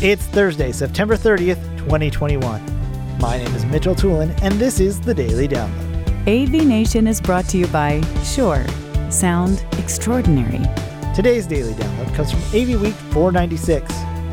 It's Thursday, September 30th, 2021. My name is Mitchell Tulin, and this is the Daily Download. AV Nation is brought to you by Shure. Sound extraordinary. Today's Daily Download comes from AV Week 496.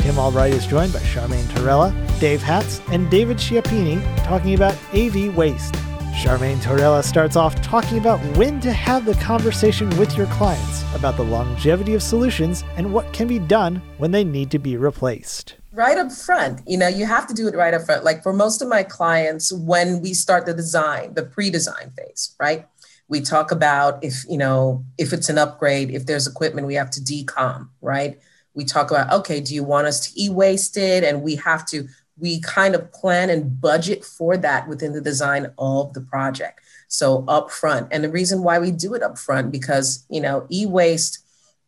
Tim Albright is joined by Charmaine Torella, Dave Hatz, and David Schiappini talking about AV waste. Charmaine Torella starts off talking about when to have the conversation with your clients about the longevity of solutions and what can be done when they need to be replaced. Right up front, you know, you have to do it right up front. Like for most of my clients, when we start the design, the pre design phase, right? We talk about if, you know, if it's an upgrade, if there's equipment we have to decom, right? We talk about, okay, do you want us to e waste it? And we have to we kind of plan and budget for that within the design of the project. So upfront. And the reason why we do it upfront because, you know, e-waste,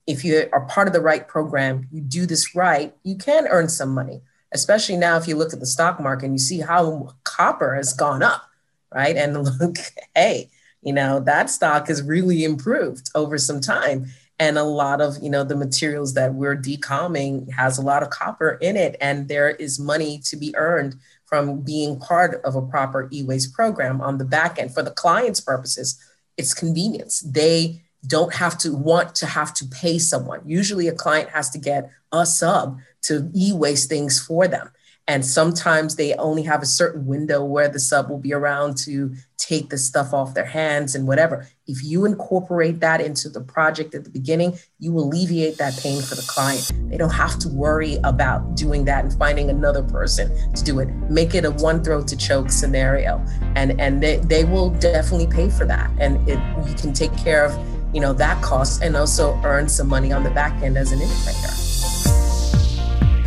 if you are part of the right program, you do this right, you can earn some money. Especially now, if you look at the stock market and you see how copper has gone up, right? And look, hey, you know, that stock has really improved over some time and a lot of you know the materials that we're decomming has a lot of copper in it and there is money to be earned from being part of a proper e-waste program on the back end. For the client's purposes it's convenience. They don't have to want to have to pay someone. Usually a client has to get a sub to e-waste things for them and sometimes they only have a certain window where the sub will be around to take the stuff off their hands and whatever. If you incorporate that into the project at the beginning, you alleviate that pain for the client. They don't have to worry about doing that and finding another person to do it. Make it a one throat to choke scenario. And and they, they will definitely pay for that. And it you can take care of, you know, that cost and also earn some money on the back end as an integrator.